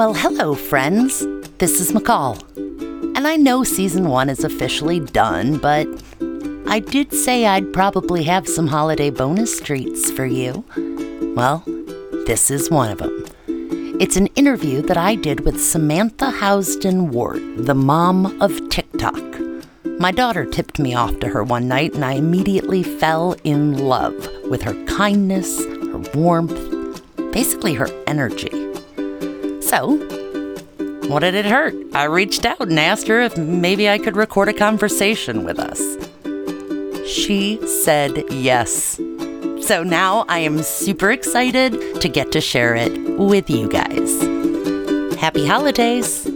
Well, hello, friends. This is McCall. And I know season one is officially done, but I did say I'd probably have some holiday bonus treats for you. Well, this is one of them. It's an interview that I did with Samantha Howsden Ward, the mom of TikTok. My daughter tipped me off to her one night, and I immediately fell in love with her kindness, her warmth, basically her energy. So, what did it hurt? I reached out and asked her if maybe I could record a conversation with us. She said yes. So now I am super excited to get to share it with you guys. Happy holidays!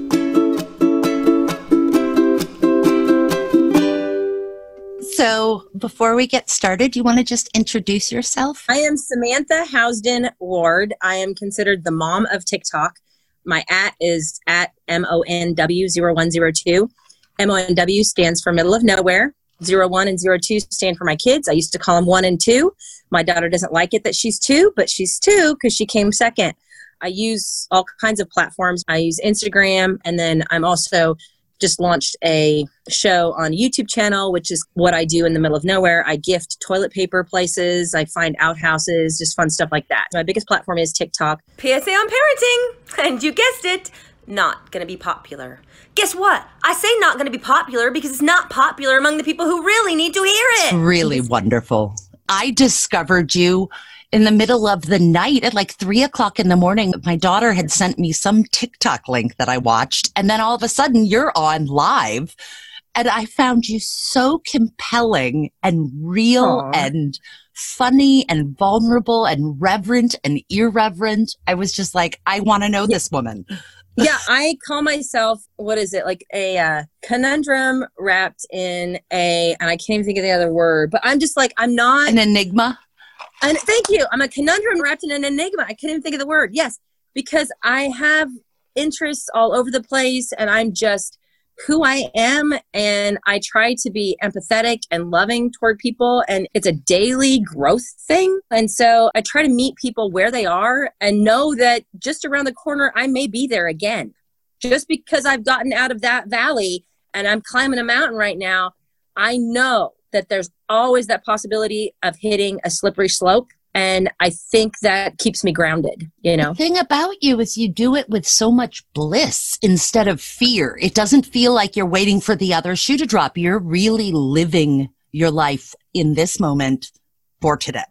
So, before we get started, do you want to just introduce yourself? I am Samantha Howsden Ward. I am considered the mom of TikTok. My at is at MONW0102. MONW stands for middle of nowhere. Zero one and zero two stand for my kids. I used to call them 1 and 2. My daughter doesn't like it that she's 2, but she's 2 because she came second. I use all kinds of platforms. I use Instagram, and then I'm also just launched a show on YouTube channel, which is what I do in the middle of nowhere. I gift toilet paper places, I find outhouses, just fun stuff like that. My biggest platform is TikTok. PSA on parenting, and you guessed it, not gonna be popular. Guess what? I say not gonna be popular because it's not popular among the people who really need to hear it. Really wonderful. I discovered you in the middle of the night at like three o'clock in the morning. My daughter had sent me some TikTok link that I watched, and then all of a sudden you're on live. And I found you so compelling and real Aw. and funny and vulnerable and reverent and irreverent. I was just like, I want to know this woman. Yeah, I call myself what is it like a uh, conundrum wrapped in a, and I can't even think of the other word. But I'm just like I'm not. An enigma. And thank you. I'm a conundrum wrapped in an enigma. I couldn't even think of the word. Yes, because I have interests all over the place, and I'm just who I am, and I try to be empathetic and loving toward people, and it's a daily growth thing. And so I try to meet people where they are and know that just around the corner, I may be there again. Just because I've gotten out of that valley and I'm climbing a mountain right now, I know that there's always that possibility of hitting a slippery slope. And I think that keeps me grounded, you know? The thing about you is you do it with so much bliss instead of fear. It doesn't feel like you're waiting for the other shoe to drop. You're really living your life in this moment for today.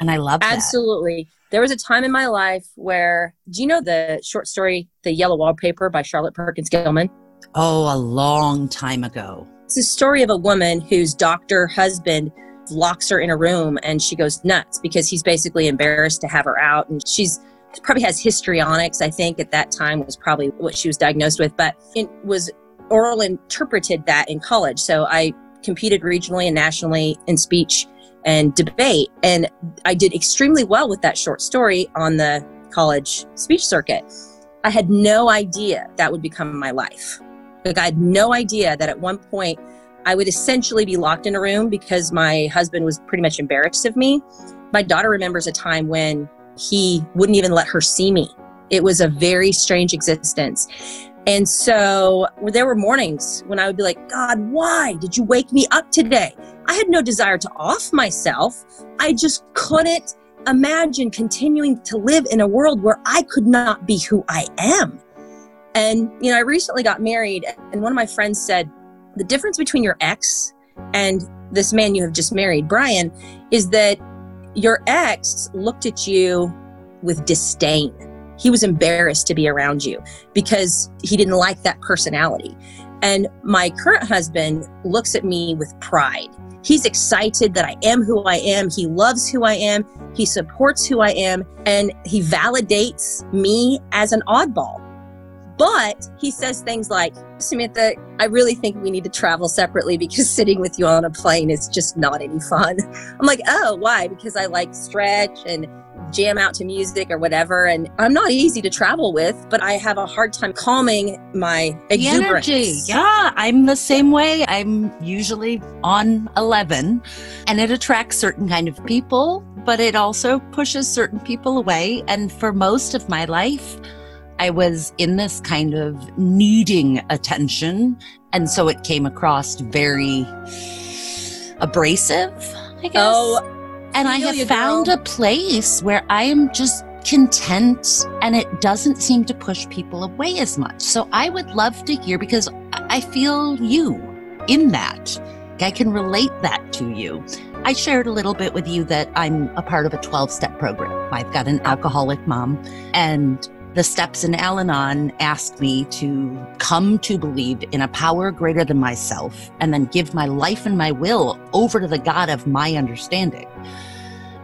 And I love that. Absolutely. There was a time in my life where, do you know the short story, The Yellow Wallpaper by Charlotte Perkins Gilman? Oh, a long time ago. It's a story of a woman whose doctor husband locks her in a room and she goes nuts because he's basically embarrassed to have her out. And she's probably has histrionics, I think, at that time was probably what she was diagnosed with. But it was oral interpreted that in college. So I competed regionally and nationally in speech and debate. And I did extremely well with that short story on the college speech circuit. I had no idea that would become my life. Like, I had no idea that at one point I would essentially be locked in a room because my husband was pretty much embarrassed of me. My daughter remembers a time when he wouldn't even let her see me. It was a very strange existence. And so there were mornings when I would be like, God, why did you wake me up today? I had no desire to off myself. I just couldn't imagine continuing to live in a world where I could not be who I am. And, you know, I recently got married, and one of my friends said, the difference between your ex and this man you have just married, Brian, is that your ex looked at you with disdain. He was embarrassed to be around you because he didn't like that personality. And my current husband looks at me with pride. He's excited that I am who I am. He loves who I am. He supports who I am. And he validates me as an oddball. But he says things like, Samantha, I really think we need to travel separately because sitting with you on a plane is just not any fun. I'm like, oh, why? Because I like stretch and jam out to music or whatever. And I'm not easy to travel with, but I have a hard time calming my exuberance. energy. Yeah, I'm the same way. I'm usually on 11 and it attracts certain kind of people, but it also pushes certain people away. And for most of my life, I was in this kind of needing attention. And so it came across very abrasive, I guess. Oh, and I have found girl. a place where I am just content and it doesn't seem to push people away as much. So I would love to hear because I I feel you in that. I can relate that to you. I shared a little bit with you that I'm a part of a 12 step program. I've got an alcoholic mom, and the steps in Al Anon asked me to come to believe in a power greater than myself and then give my life and my will over to the God of my understanding.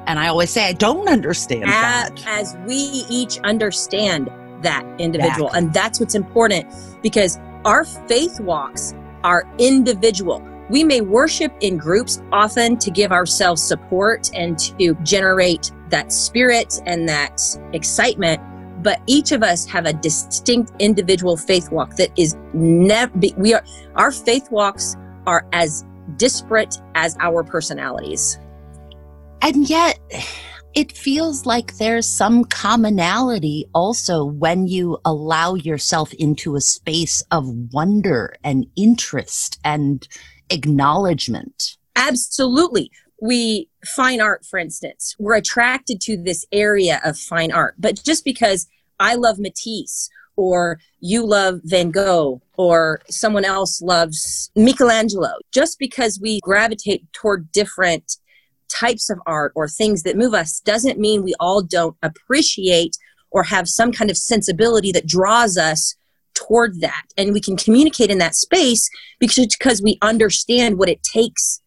And I always say, I don't understand as, God. as we each understand that individual. Exactly. And that's what's important because our faith walks are individual. We may worship in groups often to give ourselves support and to generate that spirit and that excitement. But each of us have a distinct individual faith walk that is never, we are, our faith walks are as disparate as our personalities. And yet, it feels like there's some commonality also when you allow yourself into a space of wonder and interest and acknowledgement. Absolutely. We fine art, for instance, we're attracted to this area of fine art, but just because I love Matisse or you love Van Gogh or someone else loves Michelangelo, just because we gravitate toward different types of art or things that move us doesn't mean we all don't appreciate or have some kind of sensibility that draws us toward that. And we can communicate in that space because because we understand what it takes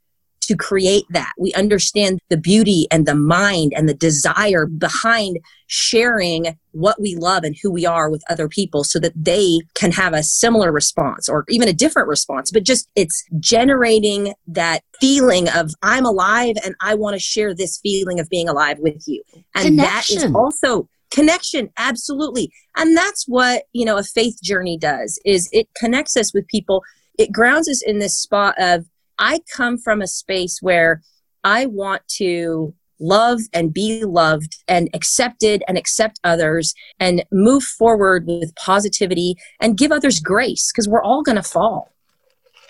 to create that. We understand the beauty and the mind and the desire behind sharing what we love and who we are with other people so that they can have a similar response or even a different response. But just it's generating that feeling of i'm alive and i want to share this feeling of being alive with you. And that is also connection absolutely. And that's what you know a faith journey does is it connects us with people. It grounds us in this spot of i come from a space where i want to love and be loved and accepted and accept others and move forward with positivity and give others grace because we're all going to fall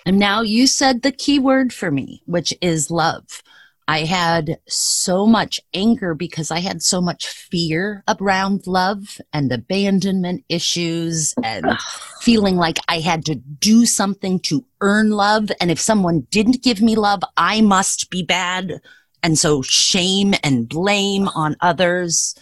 And now you said the key word for me, which is love. I had so much anger because I had so much fear around love and abandonment issues and feeling like I had to do something to earn love. And if someone didn't give me love, I must be bad. And so shame and blame on others.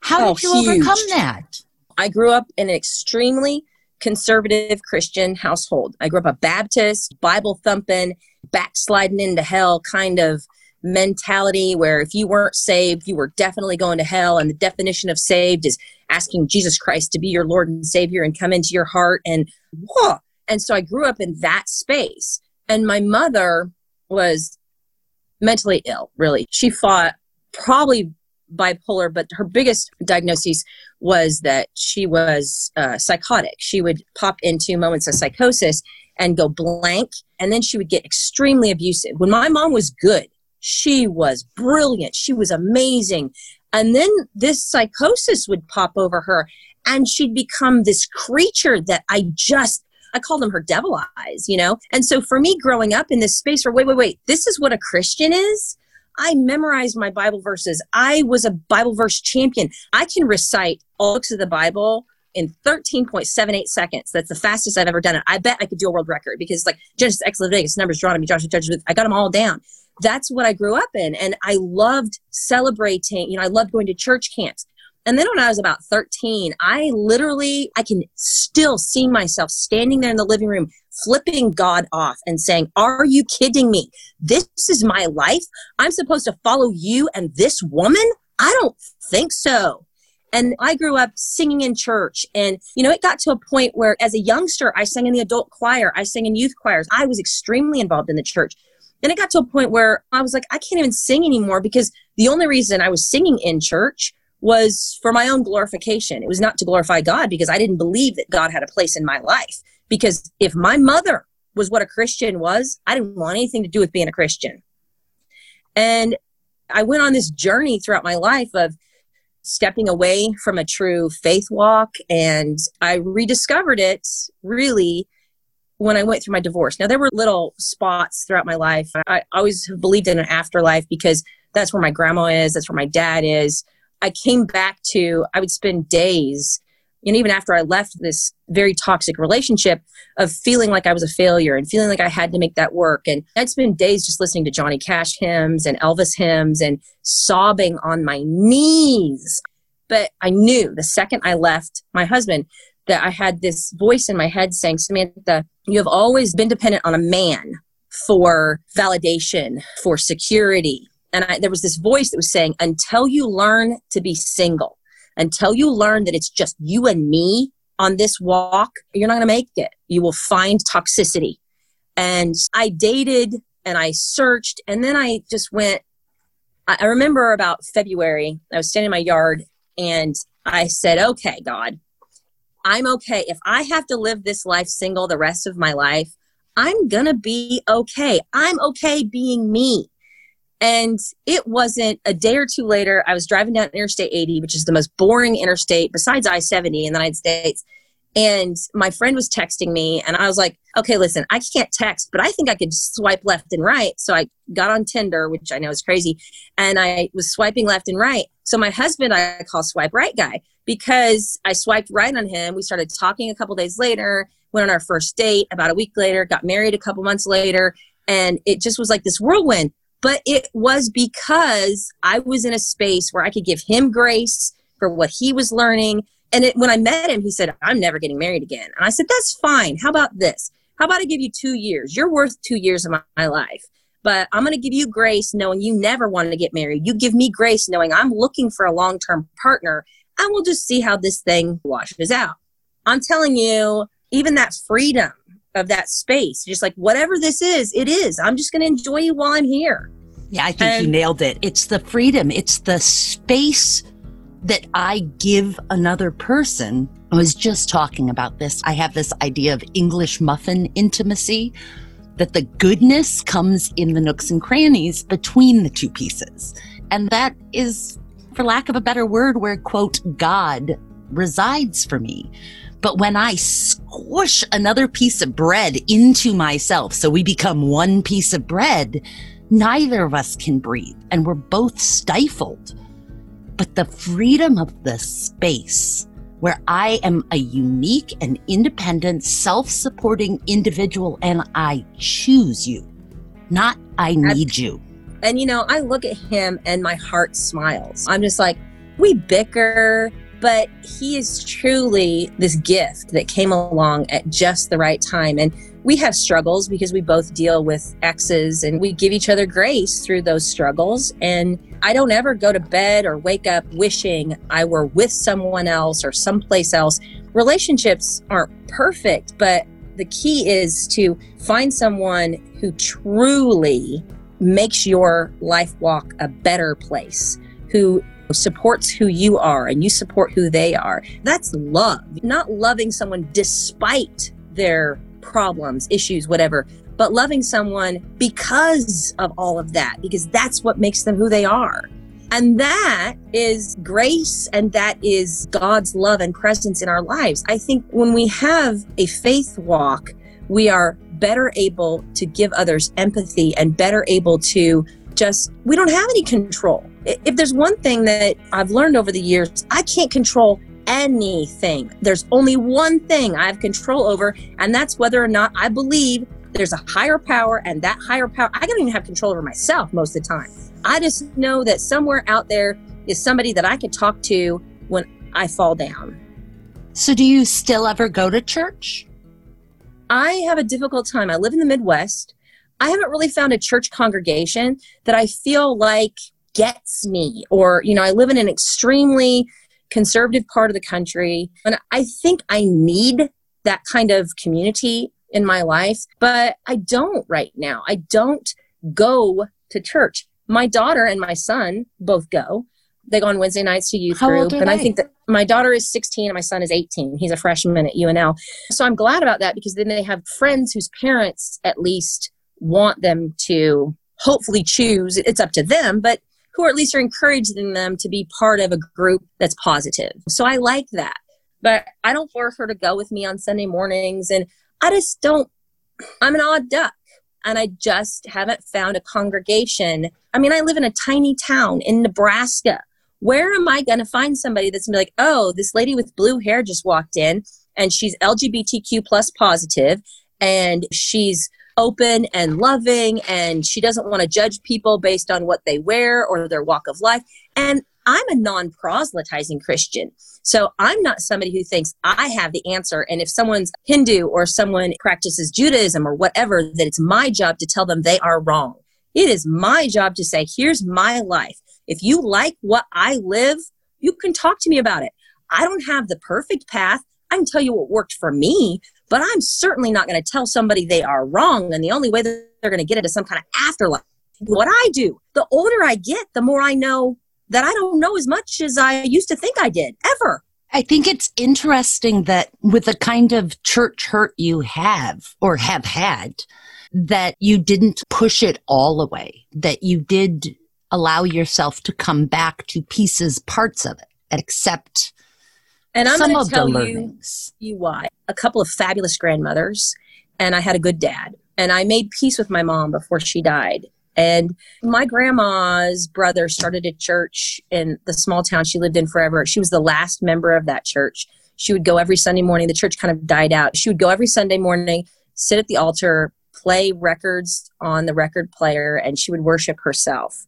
How Oh, did you huge. overcome that? I grew up in an extremely conservative Christian household. I grew up a Baptist, Bible thumping, backsliding into hell kind of mentality where if you weren't saved, you were definitely going to hell. And the definition of saved is asking Jesus Christ to be your Lord and Savior and come into your heart. And whoa. And so I grew up in that space. And my mother was mentally ill, really. She fought probably bipolar, but her biggest diagnosis was that she was uh, psychotic. She would pop into moments of psychosis and go blank, and then she would get extremely abusive. When my mom was good, she was brilliant. She was amazing. And then this psychosis would pop over her, and she'd become this creature that I just I call them her devil eyes, you know? And so for me growing up in this space where, wait, wait, wait, this is what a Christian is. I memorized my Bible verses. I was a Bible verse champion. I can recite all books of the Bible in 13.78 seconds. That's the fastest I've ever done it. I bet I could do a world record because like Genesis, Exodus, Leviticus, Numbers, Deuteronomy, Joshua, Judges, I got them all down. That's what I grew up in. And I loved celebrating, you know, I loved going to church camps. And then when I was about 13, I literally, I can still see myself standing there in the living room, flipping God off and saying, Are you kidding me? This is my life. I'm supposed to follow you and this woman? I don't think so. And I grew up singing in church. And, you know, it got to a point where as a youngster, I sang in the adult choir, I sang in youth choirs. I was extremely involved in the church. Then it got to a point where I was like, I can't even sing anymore because the only reason I was singing in church was for my own glorification. It was not to glorify God because I didn't believe that God had a place in my life. Because if my mother was what a Christian was, I didn't want anything to do with being a Christian. And I went on this journey throughout my life of stepping away from a true faith walk. And I rediscovered it really when I went through my divorce. Now, there were little spots throughout my life. I always believed in an afterlife because that's where my grandma is, that's where my dad is. I came back to, I would spend days, and even after I left this very toxic relationship, of feeling like I was a failure and feeling like I had to make that work. And I'd spend days just listening to Johnny Cash hymns and Elvis hymns and sobbing on my knees. But I knew the second I left my husband that I had this voice in my head saying, Samantha, you have always been dependent on a man for validation, for security. And I, there was this voice that was saying, until you learn to be single, until you learn that it's just you and me on this walk, you're not going to make it. You will find toxicity. And I dated and I searched, and then I just went. I remember about February, I was standing in my yard and I said, okay, God, I'm okay. If I have to live this life single the rest of my life, I'm going to be okay. I'm okay being me. And it wasn't a day or two later, I was driving down Interstate 80, which is the most boring interstate besides I 70 in the United States. And my friend was texting me, and I was like, okay, listen, I can't text, but I think I could swipe left and right. So I got on Tinder, which I know is crazy, and I was swiping left and right. So my husband, I call swipe right guy because I swiped right on him. We started talking a couple days later, went on our first date about a week later, got married a couple months later, and it just was like this whirlwind. But it was because I was in a space where I could give him grace for what he was learning. And it, when I met him, he said, I'm never getting married again. And I said, That's fine. How about this? How about I give you two years? You're worth two years of my, my life. But I'm going to give you grace knowing you never wanted to get married. You give me grace knowing I'm looking for a long term partner and we'll just see how this thing washes out. I'm telling you, even that freedom of that space, just like whatever this is, it is. I'm just going to enjoy you while I'm here. Yeah, I think and, you nailed it. It's the freedom, it's the space that I give another person. I was just talking about this. I have this idea of English muffin intimacy that the goodness comes in the nooks and crannies between the two pieces. And that is for lack of a better word, where quote, God resides for me. But when I squish another piece of bread into myself, so we become one piece of bread, neither of us can breathe and we're both stifled. But the freedom of the space where I am a unique and independent, self supporting individual and I choose you, not I need you. And you know, I look at him and my heart smiles. I'm just like, we bicker, but he is truly this gift that came along at just the right time. And we have struggles because we both deal with exes and we give each other grace through those struggles. And I don't ever go to bed or wake up wishing I were with someone else or someplace else. Relationships aren't perfect, but the key is to find someone who truly makes your life walk a better place, who supports who you are and you support who they are. That's love, not loving someone despite their problems, issues, whatever, but loving someone because of all of that, because that's what makes them who they are. And that is grace and that is God's love and presence in our lives. I think when we have a faith walk, we are better able to give others empathy and better able to just, we don't have any control. If there's one thing that I've learned over the years, I can't control anything. There's only one thing I have control over, and that's whether or not I believe there's a higher power, and that higher power, I don't even have control over myself most of the time. I just know that somewhere out there is somebody that I can talk to when I fall down. So, do you still ever go to church? I have a difficult time. I live in the Midwest. I haven't really found a church congregation that I feel like gets me, or, you know, I live in an extremely conservative part of the country. And I think I need that kind of community in my life, but I don't right now. I don't go to church. My daughter and my son both go. They go on Wednesday nights to youth How group. and I think that my daughter is 16 and my son is 18. He's a freshman at UNL. So I'm glad about that because then they have friends whose parents at least want them to hopefully choose. It's up to them, but who at least are encouraging them to be part of a group that's positive. So I like that. But I don't force her to go with me on Sunday mornings. And I just don't, I'm an odd duck. And I just haven't found a congregation. I mean, I live in a tiny town in Nebraska. Where am I going to find somebody that's to be like, oh, this lady with blue hair just walked in and she's LGBTQ plus positive and she's open and loving and she doesn't want to judge people based on what they wear or their walk of life. And I'm a non proselytizing Christian. So I'm not somebody who thinks I have the answer. And if someone's Hindu or someone practices Judaism or whatever, that it's my job to tell them they are wrong. It is my job to say, here's my life. If you like what I live, you can talk to me about it. I don't have the perfect path. I can tell you what worked for me, but I'm certainly not going to tell somebody they are wrong. And the only way that they're going to get into some kind of afterlife. What I do, the older I get, the more I know that I don't know as much as I used to think I did ever. I think it's interesting that with the kind of church hurt you have or have had, that you didn't push it all away, that you did allow yourself to come back to pieces, parts of it, and accept and I'm some going of to tell the you, you why. A couple of fabulous grandmothers, and I had a good dad. And I made peace with my mom before she died. And my grandma's brother started a church in the small town she lived in forever. She was the last member of that church. She would go every Sunday morning. The church kind of died out. She would go every Sunday morning, sit at the altar, play records on the record player, and she would worship herself.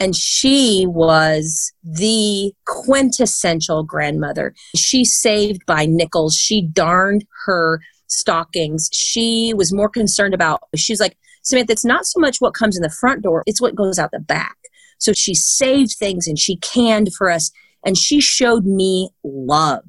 And she was the quintessential grandmother. She saved by nickels. She darned her stockings. She was more concerned about, she's like, Samantha, it's not so much what comes in the front door, it's what goes out the back. So she saved things and she canned for us and she showed me love.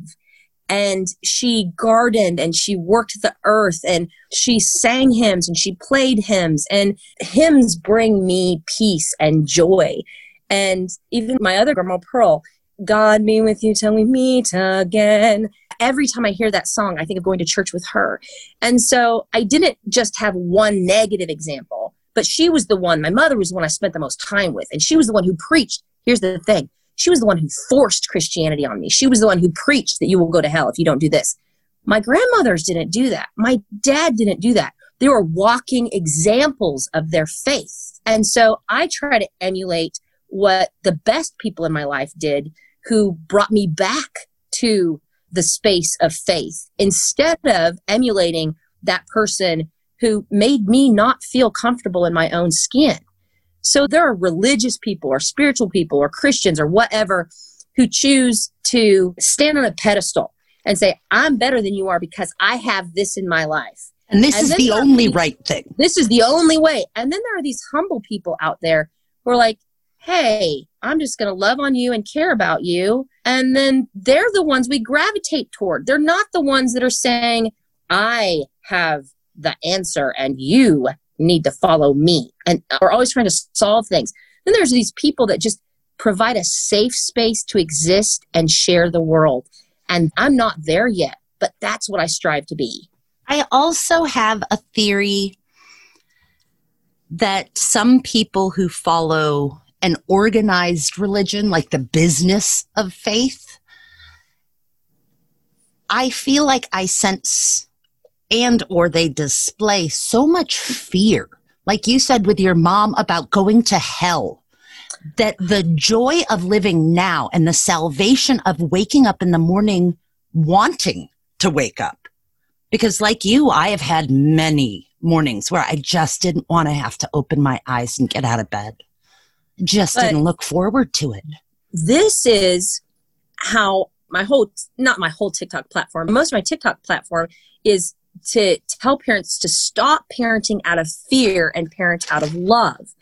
And she gardened and she worked the earth and she sang hymns and she played hymns and hymns bring me peace and joy. And even my other grandma Pearl, God be with you till we meet again. Every time I hear that song, I think of going to church with her. And so I didn't just have one negative example, but she was the one, my mother was the one I spent the most time with. And she was the one who preached. Here's the thing she was the one who forced Christianity on me. She was the one who preached that you will go to hell if you don't do this. My grandmothers didn't do that. My dad didn't do that. They were walking examples of their faith. And so I try to emulate what the best people in my life did who brought me back to the space of faith instead of emulating that person who made me not feel comfortable in my own skin. So there are religious people or spiritual people or Christians or whatever who choose to stand on a pedestal and say, I'm better than you are because I have this in my life. And this And is the only people- right thing. This is the only way. And then there are these humble people out there who are like, hey, I'm just going to love on you and care about you. And then they're the ones we gravitate toward. They're not the ones that are saying, I have the answer and you need to follow me. And we're always trying to solve things. Then there's these people that just provide a safe space to exist and share the world. And I'm not there yet, but that's what I strive to be. I also have a theory that some people who follow an organized religion, like the business of faith, I feel like I sense and or they display so much fear. Like you said with your mom about going to hell, that the joy of living now and the salvation of waking up in the morning wanting to wake up because like you i have had many mornings where i just didn't want to have to open my eyes and get out of bed just But- didn't look forward to it this is how my whole not my whole TikTok platform, most of my TikTok platform is to tell parents to stop parenting out of fear and parent out of love.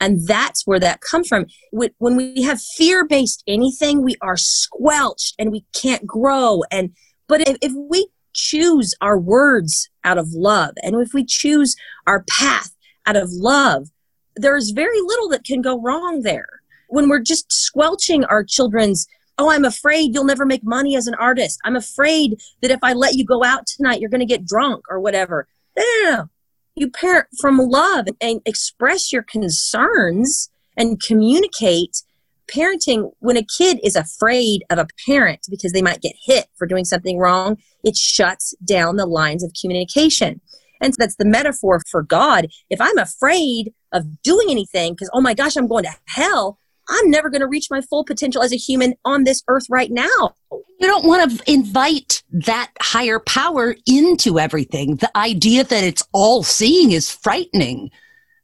And that's where that comes from. When we have fear based anything, we are squelched and we can't grow. And but if, we choose our words out of love and if we choose our path out of love, there's very little that can go wrong there when we're just squelching our children's oh i'm afraid you'll never make money as an artist i'm afraid that if i let you go out tonight you're going to get drunk or whatever no, no, no. you parent from love and express your concerns and communicate parenting, when a kid is afraid of a parent because they might get hit for doing something wrong, it shuts down the lines of communication. And that's the metaphor for God. If I'm afraid of doing anything because, oh my gosh, I'm going to hell, I'm never going to reach my full potential as a human on this earth right now. You don't want to invite that higher power into everything. The idea that it's all seeing is frightening.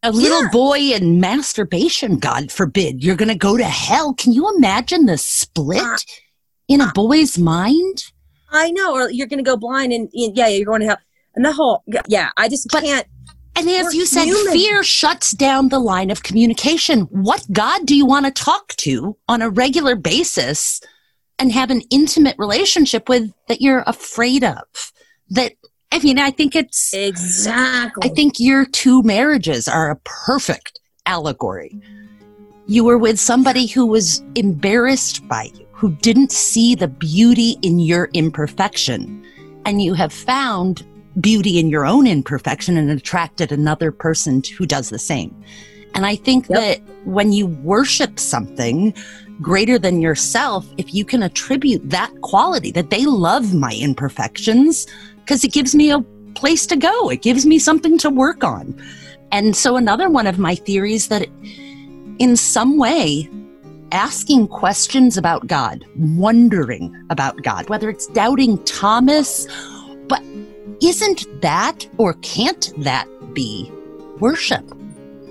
A little yeah. boy and masturbation, God forbid, you're going to go to hell. Can you imagine the split uh, in a boy's mind? I know, or you're going to go blind and, and, yeah, you're going to hell. And the whole, yeah, I just but, can't. And as you said, human. fear shuts down the line of communication. What God do you want to talk to on a regular basis and have an intimate relationship with that you're afraid of? That, I mean, I think it's exactly. I think your two marriages are a perfect allegory. You were with somebody who was embarrassed by you, who didn't see the beauty in your imperfection. And you have found beauty in your own imperfection and attracted another person who does the same. And I think yep. that when you worship something greater than yourself, if you can attribute that quality, that they love my imperfections, because it gives me a place to go, it gives me something to work on. And so, another one of my theories that in some way, asking questions about God, wondering about God, whether it's doubting Thomas, but isn't that or can't that be worship?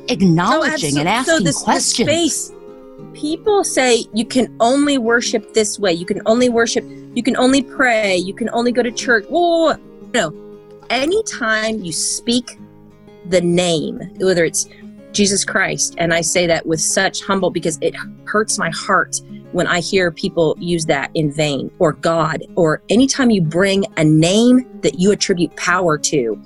Acknowledging so, and asking so this, questions. Space, people say you can only worship this way. You can only worship, you can only pray, you can only go to church. Whoa, no. Anytime you speak the name, whether it's Jesus Christ, and I say that with such humble because it hurts my heart when I hear people use that in vain or God, or anytime you bring a name that you attribute power to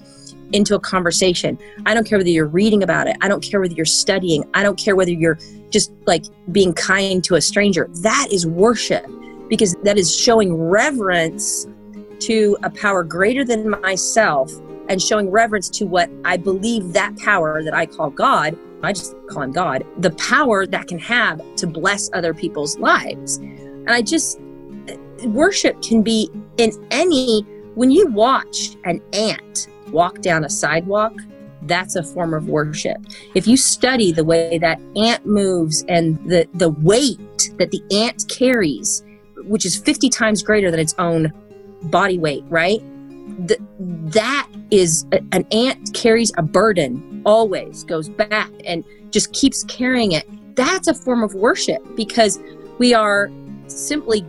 into a conversation. I don't care whether you're reading about it, I don't care whether you're studying, I don't care whether you're just like being kind to a stranger. That is worship because that is showing reverence to a power greater than myself and showing reverence to what I believe that power that I call God I just call him God, the power that can have to bless other people's lives. And I just, worship can be in any, when you watch an ant walk down a sidewalk, that's a form of worship. If you study the way that ant moves and the, the weight that the ant carries, which is 50 times greater than its own body weight, right? That is a, an ant carries a burden always goes back and just keeps carrying it, that's a form of worship because we are simply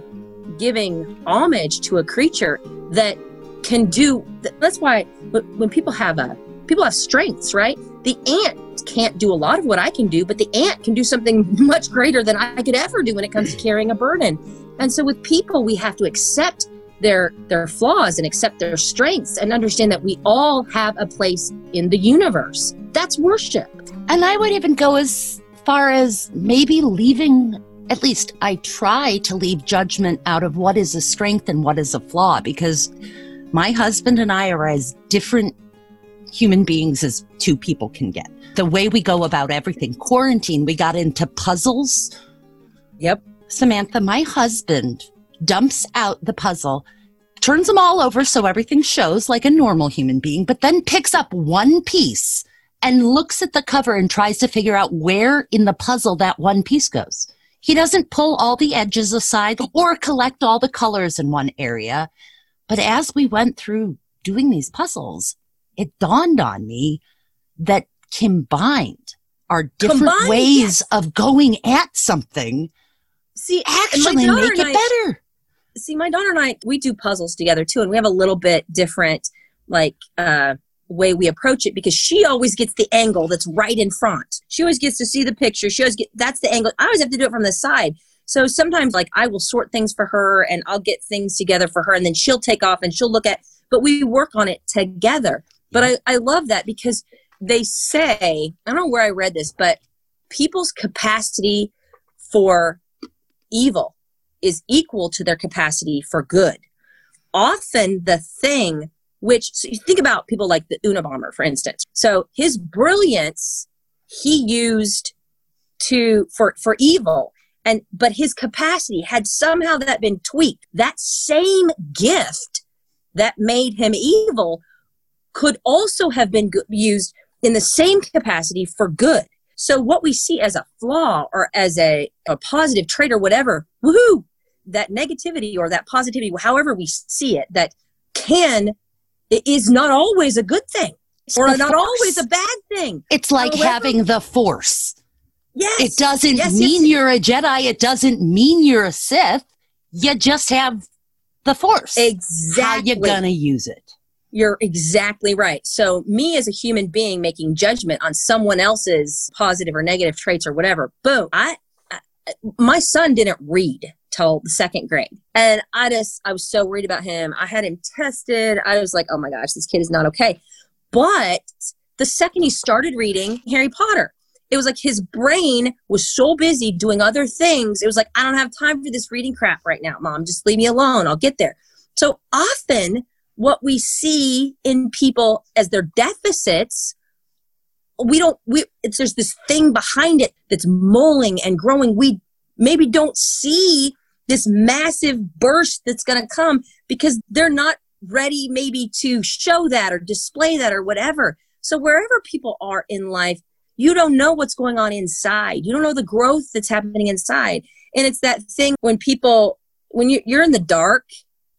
giving homage to a creature that can do that's why when people have a people have strengths right? The ant can't do a lot of what i can do but the ant can do something much greater than i could ever do when it comes to carrying a burden. And so with people we have to accept their their flaws and accept their strengths and understand that we all have a place in the universe that's worship. And I would even go as far as maybe leaving, at least I try to leave judgment out of what is a strength and what is a flaw because my husband and I are as different human beings as two people can get. The way we go about everything. Quarantine, we got into puzzles. Yep. Samantha, my husband dumps out the puzzle, turns them all over so everything shows like a normal human being, but then picks up one piece and looks at the cover and tries to figure out where in the puzzle that one piece goes. He doesn't pull all the edges aside or collect all the colors in one area. But as we went through doing these puzzles, it dawned on me that combined are different combined, ways yes. of going at something. See, actually make it I, better. See, my daughter and I, we do puzzles together too, and we have a little bit different, like, uh, way we approach it because she always gets the angle that's right in front. She always gets to see the picture. She always get that's the angle. I always have to do it from the side. So sometimes like I will sort things for her and I'll get things together for her and then she'll take off and she'll look at but we work on it together. But I, I love that because they say, I don't know where I read this, but people's capacity for evil is equal to their capacity for good. Often the thing which so you think about people like the Unabomber, for instance. So his brilliance he used to for for evil, And but his capacity had somehow that been tweaked. That same gift that made him evil could also have been used in the same capacity for good. So what we see as a flaw or as a, a positive trait or whatever, woohoo, that negativity or that positivity, however we see it, that can is not always a good thing or not always a bad thing. It's like However, having the force. Yes. It doesn't yes, mean yes. you're a Jedi. It doesn't mean you're a Sith. You just have the force. Exactly. How you gonna use it? You're exactly right. So, me as a human being making judgment on someone else's positive or negative traits or whatever, boom. I, I my son didn't read till the second grade. And I just, I was so worried about him. I had him tested. I was like, oh my gosh, this kid is not okay. But the second he started reading Harry Potter, it was like his brain was so busy doing other things. It was like, I don't have time for this reading crap right now, mom. Just leave me alone. I'll get there. So often, what we see in people as their deficits, we don't, we, it's, there's this thing behind it that's mulling and growing. We maybe don't see this massive burst that's going to come because they're not ready maybe to show that or display that or whatever. So wherever people are in life, you don't know what's going on inside. You don't know the growth that's happening inside. And it's that thing when people, when you're in the dark,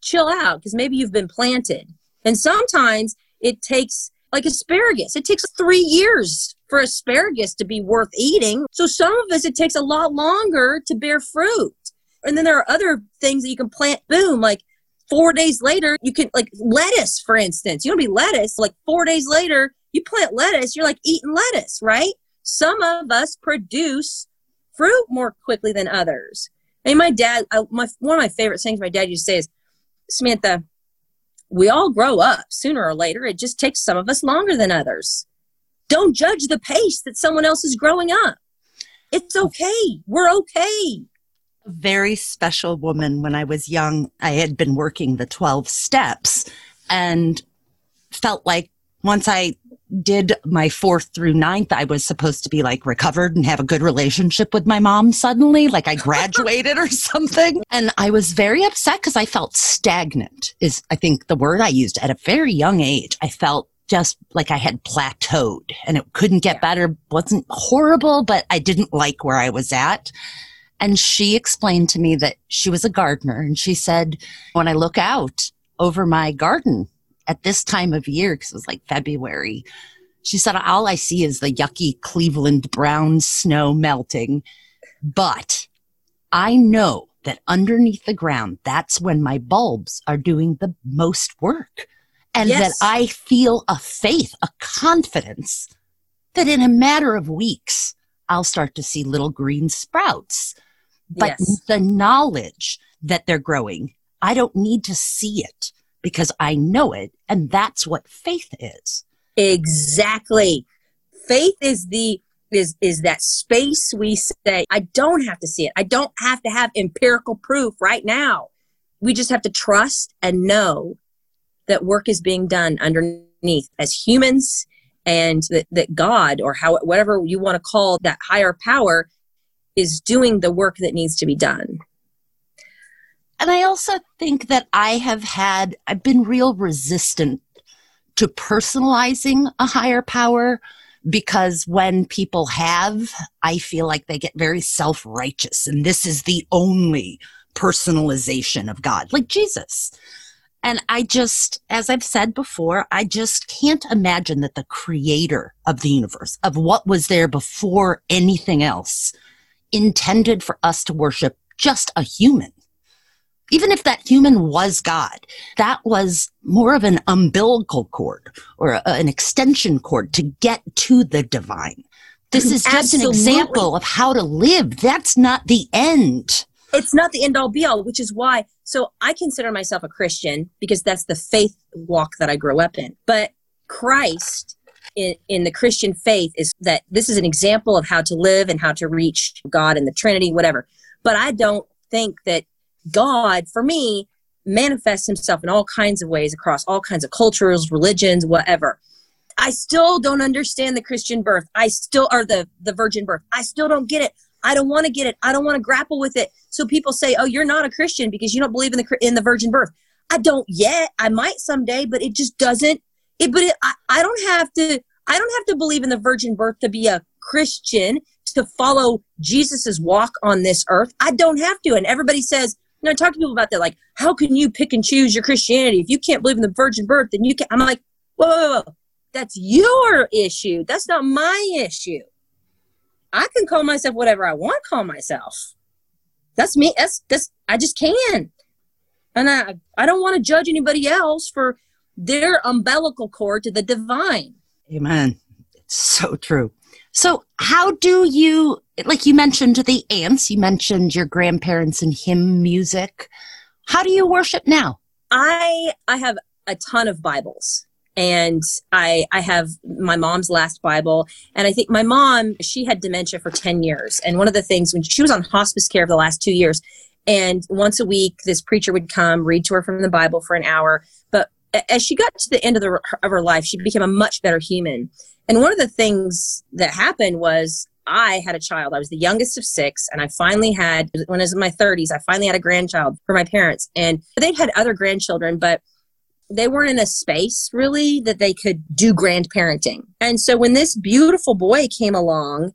chill out because maybe you've been planted. And sometimes it takes, like asparagus, it takes three years for asparagus to be worth eating. So some of us, it takes a lot longer to bear fruit. And then there are other things that you can plant, boom, like four days later, you can, like lettuce, for instance. You don't be lettuce, like four days later, you plant lettuce, you're like eating lettuce, right? Some of us produce fruit more quickly than others. And my dad, I, my, one of my favorite things my dad used to say is, Samantha, we all grow up sooner or later. It just takes some of us longer than others. Don't judge the pace that someone else is growing up. It's okay. We're okay very special woman when I was young. I had been working the 12 steps and felt like once I did my fourth through ninth, I was supposed to be like recovered and have a good relationship with my mom suddenly, like I graduated or something. And I was very upset because I felt stagnant, is I think the word I used at a very young age. I felt just like I had plateaued and it couldn't get better. Wasn't horrible, but I didn't like where I was at. And she explained to me that she was a gardener. And she said, when I look out over my garden at this time of year, because it was like February, she said, all I see is the yucky Cleveland brown snow melting. But I know that underneath the ground, that's when my bulbs are doing the most work. And yes. that I feel a faith, a confidence that in a matter of weeks, I'll start to see little green sprouts but yes. the knowledge that they're growing, I don't need to see it because I know it. And that's what faith is. Exactly. Faith is the is is that space we say I don't have to see it. I don't have to have empirical proof right now. We just have to trust and know that work is being done underneath as humans and that, that God or how whatever you want to call that higher power is doing the work that needs to be done. And I also think that I have had, I've been real resistant to personalizing a higher power because when people have, I feel like they get very self righteous. And this is the only personalization of God, like Jesus. And I just, as I've said before, I just can't imagine that the creator of the universe, of what was there before anything else, intended for us to worship just a human. Even if that human was God, that was more of an umbilical cord or a, an extension cord to get to the divine. This is just Absolutely. an example of how to live. That's not the end. It's not the end all be all, which is why. So I consider myself a Christian because that's the faith walk that I grew up in. But Christ in, in the Christian faith is that this is an example of how to live and how to reach God and the Trinity, whatever. But I don't think that God, for me, manifests himself in all kinds of ways across all kinds of cultures, religions, whatever. I still don't understand the Christian birth. I still, or the, the virgin birth. I still don't get it. I don't want to get it. I don't want to grapple with it. So people say, "Oh, you're not a Christian because you don't believe in the in the virgin birth." I don't yet. I might someday, but it just doesn't. It, but it, I, I don't have to. I don't have to believe in the virgin birth to be a Christian to follow Jesus's walk on this earth. I don't have to. And everybody says, you know, I talk to people about that, like, how can you pick and choose your Christianity? If you can't believe in the virgin birth, then you can't. I'm like, whoa, whoa, whoa. That's your issue. That's not my issue. I can call myself whatever I want to call myself. That's me. That's that's I just can. And I I don't want to judge anybody else for their umbilical cord to the divine. Amen. It's so true. So how do you like you mentioned the aunts, you mentioned your grandparents and hymn music. How do you worship now? I I have a ton of Bibles and I I have my mom's last Bible and I think my mom she had dementia for 10 years and one of the things when she was on hospice care for the last 2 years and once a week this preacher would come read to her from the Bible for an hour but as she got to the end of the of her life she became a much better human and one of the things that happened was I had a child. I was the youngest of six, and I finally had, when I was in my 30s, I finally had a grandchild for my parents. And they'd had other grandchildren, but they weren't in a space really that they could do grandparenting. And so when this beautiful boy came along,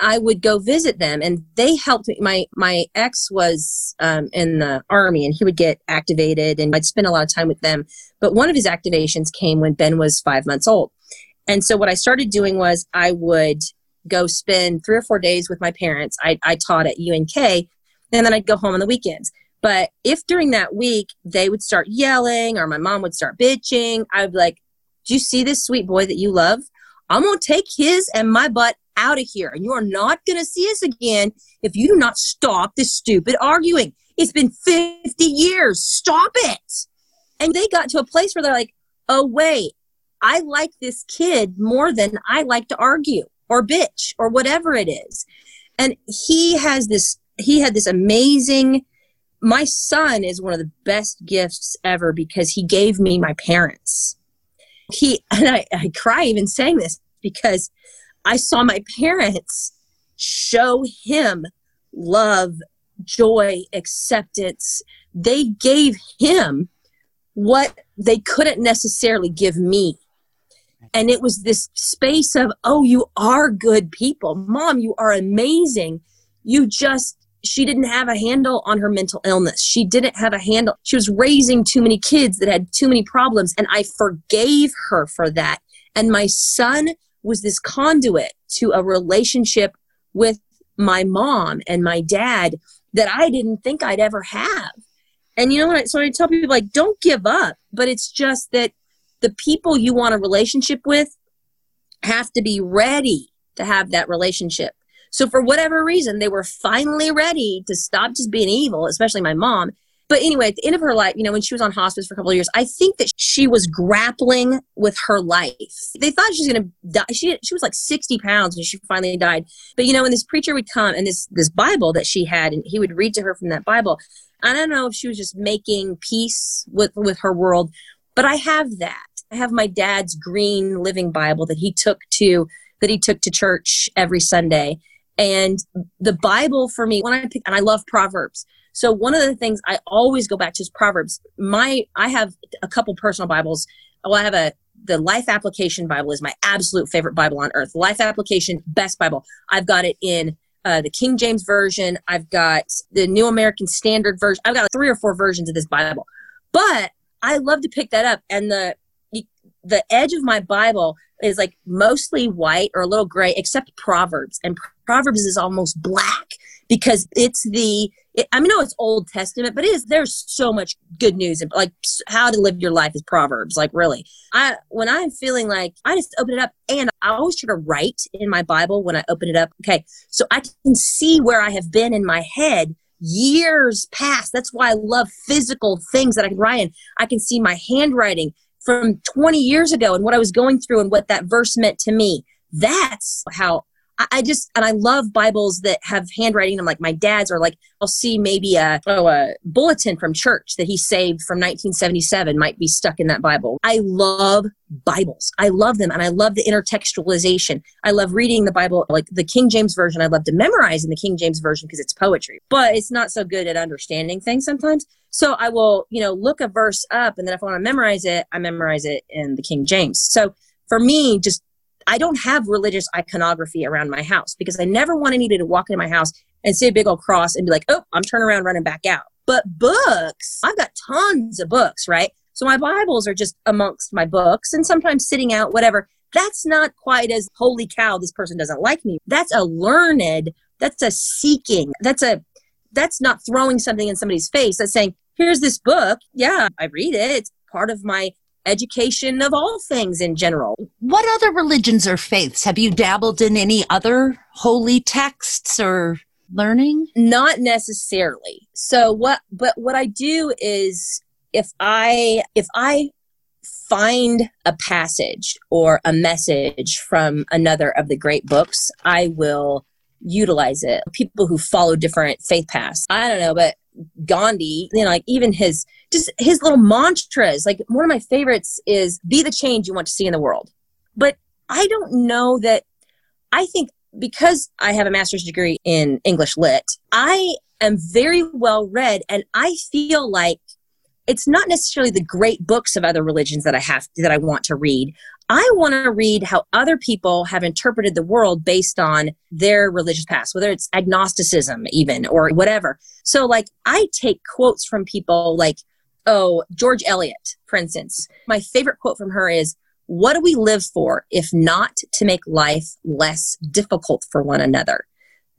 I would go visit them, and they helped me. My my ex was um, in the army, and he would get activated, and I'd spend a lot of time with them. But one of his activations came when Ben was five months old, and so what I started doing was I would go spend three or four days with my parents. I, I taught at UNK, and then I'd go home on the weekends. But if during that week they would start yelling or my mom would start bitching, I would be like, Do you see this sweet boy that you love? I'm to take his and my butt out of here. And you are not going to see us again if you do not stop this stupid arguing. It's been 50 years. Stop it. And they got to a place where they're like, Oh, wait, I like this kid more than I like to argue or bitch or whatever it is. And he has this, he had this amazing my son is one of the best gifts ever because he gave me my parents. He and I, I cry even saying this because I saw my parents show him love, joy, acceptance. They gave him what they couldn't necessarily give me. And it was this space of, oh, you are good people. Mom, you are amazing. You just she didn't have a handle on her mental illness. She didn't have a handle. She was raising too many kids that had too many problems, and I forgave her for that. And my son was this conduit to a relationship with my mom and my dad that I didn't think I'd ever have. And you know what? So I tell people, like, don't give up, but it's just that the people you want a relationship with have to be ready to have that relationship so for whatever reason, they were finally ready to stop just being evil, especially my mom. But anyway, at the end of her life, you know, when she was on hospice for a couple of years, I think that she was grappling with her life. They thought she was going to die. She, she was like 60 pounds when she finally died. But, you know, when this preacher would come and this, this Bible that she had, and he would read to her from that Bible, I don't know if she was just making peace with, with her world, but I have that. I have my dad's green living Bible that he took to, that he took to church every Sunday and the Bible for me, when I pick, and I love Proverbs. So one of the things I always go back to is Proverbs. My, I have a couple personal Bibles. Well, I have a, the Life Application Bible is my absolute favorite Bible on earth. Life Application, best Bible. I've got it in uh, the King James Version. I've got the New American Standard Version. I've got like three or four versions of this Bible. But I love to pick that up. And the the edge of my Bible is like mostly white or a little gray, except Proverbs. And Proverbs is almost black because it's the it, I mean, no, it's Old Testament, but it is there's so much good news and like how to live your life is Proverbs. Like really, I when I'm feeling like I just open it up and I always try to write in my Bible when I open it up. Okay, so I can see where I have been in my head years past. That's why I love physical things that I can write in. I can see my handwriting from 20 years ago and what I was going through and what that verse meant to me. That's how I, just and I love Bibles that have handwriting. I'm like my dad's, or like I'll see maybe a oh a bulletin from church that he saved from 1977 might be stuck in that Bible. I love Bibles. I love them, and I love the intertextualization. I love reading the Bible, like the King James version. I love to memorize in the King James version because it's poetry, but it's not so good at understanding things sometimes. So I will, you know, look a verse up, and then if I want to memorize it, I memorize it in the King James. So for me, just I don't have religious iconography around my house because I never want anybody to walk into my house and see a big old cross and be like, oh, I'm turning around, running back out. But books, I've got tons of books, right? So my Bibles are just amongst my books and sometimes sitting out, whatever. That's not quite as holy cow, this person doesn't like me. That's a learned, that's a seeking, that's a, that's not throwing something in somebody's face. That's saying, here's this book. Yeah, I read it. It's part of my education of all things in general. What other religions or faiths? Have you dabbled in any other holy texts or learning? Not necessarily. So what but what I do is if I if I find a passage or a message from another of the great books, I will utilize it. People who follow different faith paths. I don't know, but Gandhi, you know, like even his just his little mantras. Like one of my favorites is be the change you want to see in the world. But I don't know that I think because I have a master's degree in English lit, I am very well read and I feel like it's not necessarily the great books of other religions that I have that I want to read. I want to read how other people have interpreted the world based on their religious past, whether it's agnosticism even or whatever. So like I take quotes from people like oh, George Eliot, for instance. My favorite quote from her is what do we live for if not to make life less difficult for one another?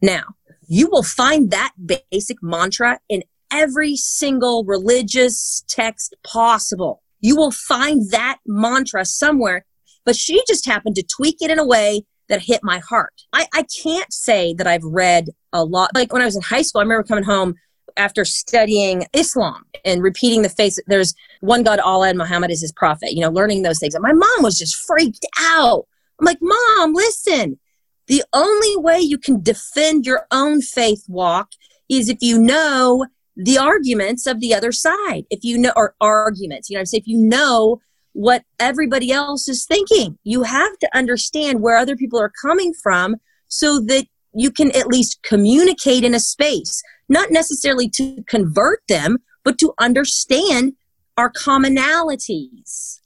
Now, you will find that basic mantra in every single religious text possible. You will find that mantra somewhere, but she just happened to tweak it in a way that hit my heart. I, I can't say that I've read a lot. Like when I was in high school, I remember coming home after studying Islam and repeating the face, there's one God, Allah, and Muhammad is his prophet, you know, learning those things. And my mom was just freaked out. I'm like, Mom, listen, the only way you can defend your own faith walk is if you know the arguments of the other side. If you know, or arguments, you know I'm saying? If you know what everybody else is thinking, you have to understand where other people are coming from so that you can at least communicate in a space, not necessarily to convert them, but to understand our commonalities.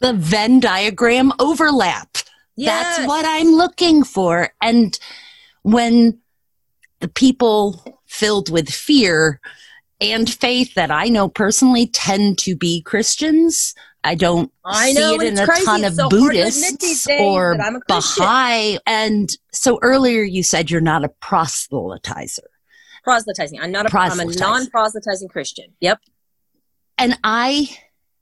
The Venn diagram overlap. Yes. That's what I'm looking for. And when the people filled with fear and faith that I know personally tend to be Christians, I don't I know, see it in a crazy. ton of so Buddhists days, or Baha'i. And so earlier you said you're not a proselytizer. Proselytizing. I'm not a, I'm a non-proselytizing Christian. Yep. And I,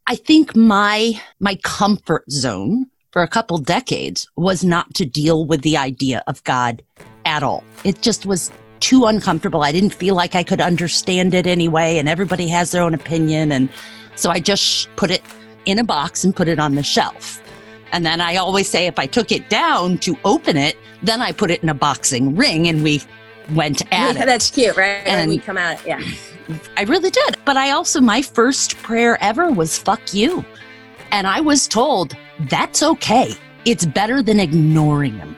I think my, my comfort zone for a couple decades was not to deal with the idea of God at all. It just was too uncomfortable. I didn't feel like I could understand it anyway. And everybody has their own opinion. And so I just put it in a box and put it on the shelf. And then I always say if I took it down to open it, then I put it in a boxing ring and we went at yeah, it. That's cute, right? And we come out, yeah. I really did. But I also, my first prayer ever was fuck you. And I was told that's okay. It's better than ignoring him.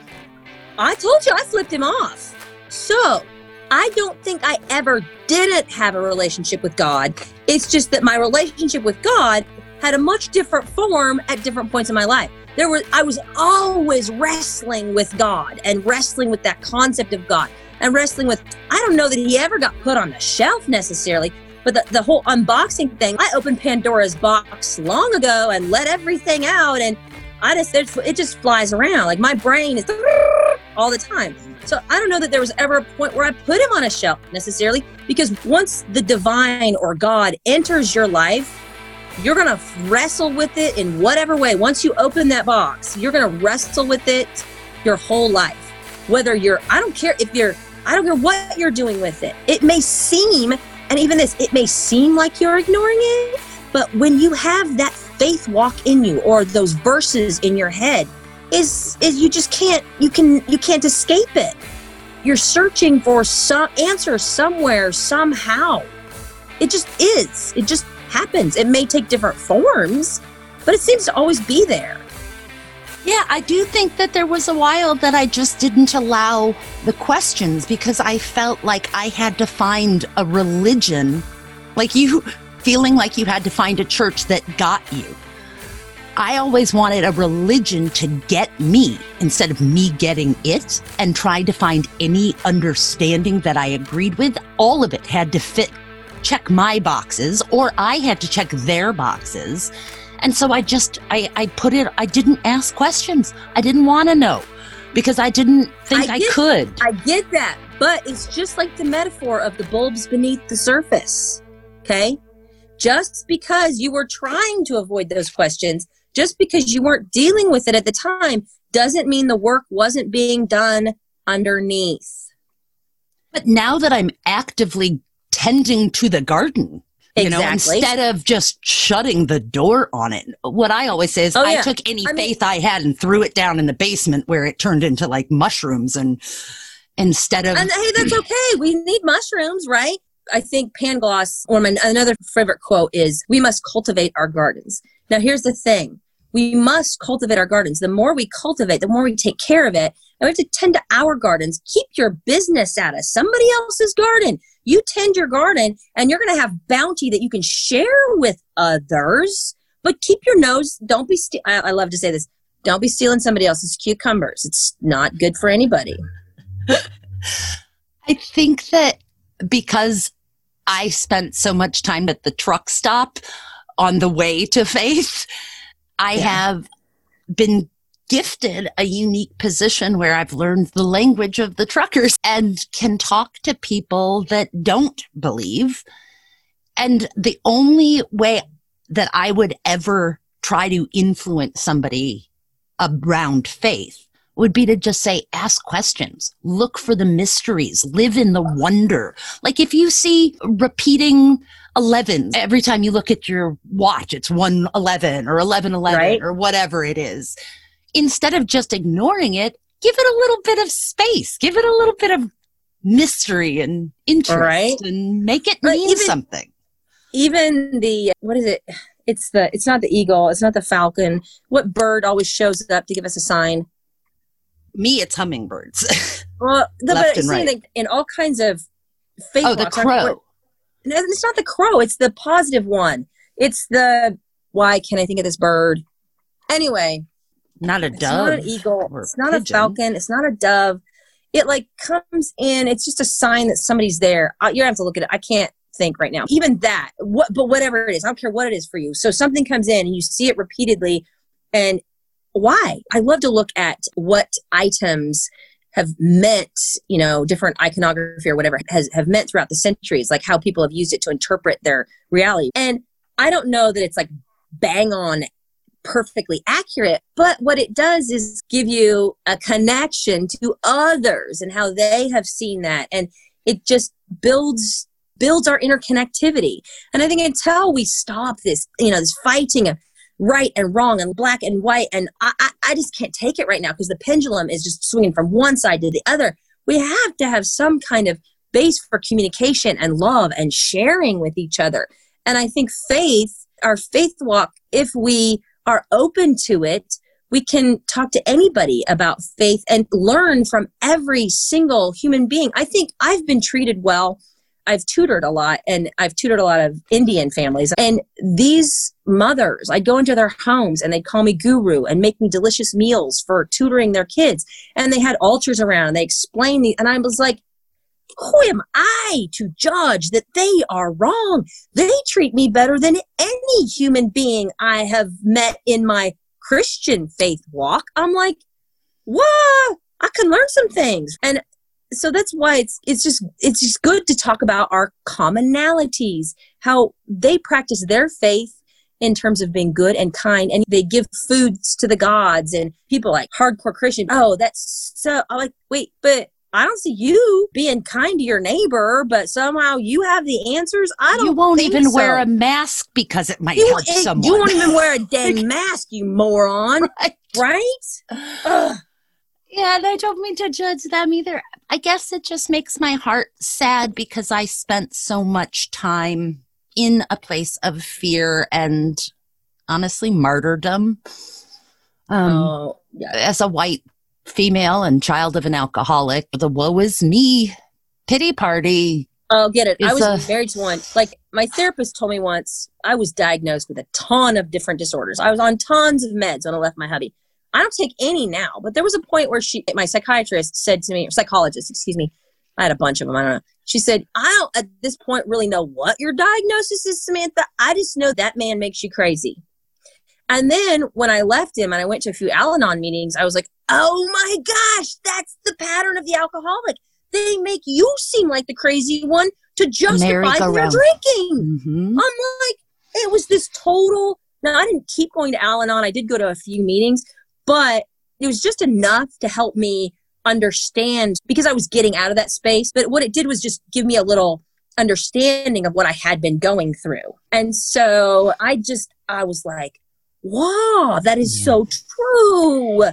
I told you I flipped him off. So I don't think I ever didn't have a relationship with God. It's just that my relationship with God had a much different form at different points in my life. There was I was always wrestling with God and wrestling with that concept of God and wrestling with I don't know that he ever got put on the shelf necessarily, but the, the whole unboxing thing, I opened Pandora's box long ago and let everything out and I just it just flies around. Like my brain is all the time. So I don't know that there was ever a point where I put him on a shelf necessarily because once the divine or God enters your life, you're going to wrestle with it in whatever way. Once you open that box, you're going to wrestle with it your whole life. Whether you're, I don't care if you're, I don't care what you're doing with it. It may seem, and even this, it may seem like you're ignoring it, but when you have that faith walk in you or those verses in your head, is is you just can't you can you can't escape it. You're searching for some answer somewhere somehow. It just is. It just happens. It may take different forms, but it seems to always be there. Yeah, I do think that there was a while that I just didn't allow the questions because I felt like I had to find a religion, like you feeling like you had to find a church that got you. I always wanted a religion to get me instead of me getting it and trying to find any understanding that I agreed with. All of it had to fit, check my boxes, or I had to check their boxes. And so I just, I, I put it, I didn't ask questions. I didn't want to know because I didn't think I, get, could. I get that. But it's just like the metaphor of the bulbs beneath the surface. Okay. Just because you were trying to avoid those questions, just because you weren't dealing with it at the time, doesn't mean the work wasn't being done underneath. But now that I'm actively tending to the garden, you Exactly. know, instead of just shutting the door on it. What I always say is Oh, I yeah. took any I mean- faith I had and threw it down in the basement where it turned into like mushrooms and instead of And hey, that's okay. We need mushrooms, right? I think Pangloss, or my another favorite quote is, "We must cultivate our gardens." Now, here's the thing: we must cultivate our gardens. The more we cultivate, the more we take care of it, and we have to tend to our gardens. Keep your business out of somebody else's garden. You tend your garden, and you're going to have bounty that you can share with others. But keep your nose. Don't be. Ste- I, I love to say this. Don't be stealing somebody else's cucumbers. It's not good for anybody. I think that because I spent so much time at the truck stop on the way to faith, I Yeah. have been gifted a unique position where I've learned the language of the truckers and can talk to people that don't believe. And the only way that I would ever try to influence somebody around faith would be to just say, ask questions, look for the mysteries, live in the wonder. Like if you see repeating 11 every time you look at your watch, it's 111 or 1111 Right. or whatever it is. Instead of just ignoring it, give it a little bit of space, give it a little bit of mystery and interest Right. and make it But mean even- something. even the what is it it's the it's not the eagle it's not the falcon what bird always shows up to give us a sign Me, it's hummingbirds. well the, Left but and seeing right. that in all kinds of faith oh, the crow. what- no it's not the crow it's the positive one. It's the why can i think of this bird? Anyway Not a it's not an eagle it's not a falcon it's not a dove. It like comes in it's just a sign that somebody's there. Uh, you have to look at it. I can't think right now. Even that what but whatever it is i don't care what it is for you. So something comes in and you see it repeatedly and why? I love to look at what items have meant you know different iconography or whatever has have meant throughout the centuries like how people have used it to interpret their reality. And i don't know that it's like bang on perfectly accurate but what it does is give you a connection to others and how they have seen that. And it just builds builds our interconnectivity. And i think until we stop this you know this fighting of right and wrong and black and white and i i, I just can't take it right now because the pendulum is just swinging from one side to the other we have to have some kind of base for communication and love and sharing with each other and i think faith our faith walk if we are open to it, we can talk to anybody about faith and learn from every single human being. I think I've been treated well. I've tutored a lot and I've tutored a lot of Indian families. And these mothers, I'd go into their homes and they'd call me guru and make me delicious meals for tutoring their kids. And they had altars around and they explained the, and I was like, who am I to judge that they are wrong? They treat me better than any human being I have met in my Christian faith walk. I'm like, what? I can learn some things. And so that's why it's it's just it's just good to talk about our commonalities, how they practice their faith in terms of being good and kind and they give foods to the gods and people like hardcore Christian, oh, that's so I'm like, wait, but I don't see you being kind to your neighbor, but somehow you have the answers. I don't. You won't even so. wear a mask because it might You, help it- someone. you won't even wear a dang mask, you moron. Right. Right? Yeah, and I don't mean to judge them either. I guess it just makes my heart sad because I spent so much time in a place of fear and honestly martyrdom. Um, oh, yeah. As a white female and child of an alcoholic, the woe is me pity party. Oh, get it. I was a- married to one. Like my therapist told me once, I was diagnosed with a ton of different disorders. I was on tons of meds when I left my hubby. I don't take any now, but there was a point where she, my psychiatrist, said to me, or psychologist, excuse me, I had a bunch of them. I don't know. She said, I don't at this point really know what your diagnosis is, Samantha. I just know that man makes you crazy. And then when I left him and I went to a few Al Anon meetings, I was like, oh my gosh, that's the pattern of the alcoholic. They make you seem like the crazy one to justify their drinking. hmm I'm like, it was this total. Now, I didn't keep going to Al Anon. I did go to a few meetings, but it was just enough to help me understand because I was getting out of that space. But what it did was just give me a little understanding of what I had been going through. And so I just, I was like, wow, that is Yeah. so true.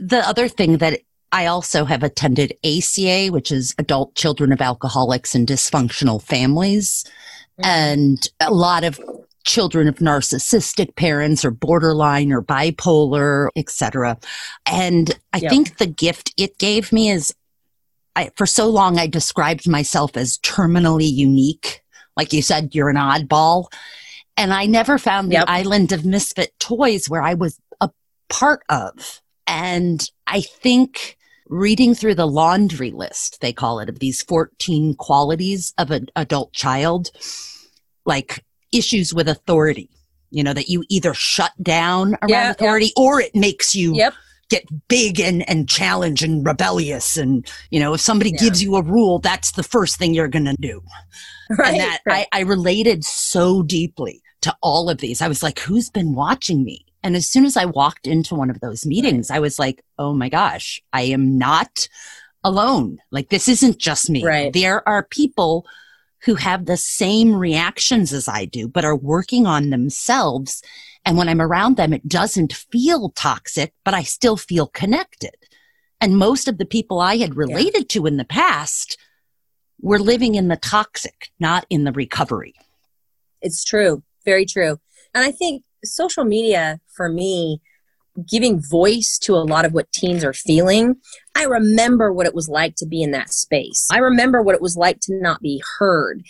the other thing that I also have attended ACA, which is Adult Children of Alcoholics and Dysfunctional Families, mm-hmm. and a lot of children of narcissistic parents or borderline or bipolar, etc. And I Yep. think the gift it gave me is I, for so long I described myself as terminally unique. Like you said, you're an oddball. And I never found the Yep. island of misfit toys where I was a part of. And I think reading through the laundry list, they call it, of these 14 qualities of an adult child, like issues with authority, you know, that you either shut down around Yeah, yeah. authority or it makes you Yep. get big and, and challenge and rebellious. And, you know, if somebody Yeah. gives you a rule, that's the first thing you're going to do. Right. and that right. I, I related so deeply to all of these. I was like, who's been watching me? And as soon as I walked into one of those meetings, I was like, oh my gosh, I am not alone. Like, this isn't just me. Right. There are people who have the same reactions as I do, but are working on themselves. And when I'm around them, it doesn't feel toxic, but I still feel connected. And most of the people I had related to in the past were living in the toxic, not in the recovery. It's true. Very true. And I think social media for me, giving voice to a lot of what teens are feeling, I remember what it was like to be in that space. I remember what it was like to not be heard.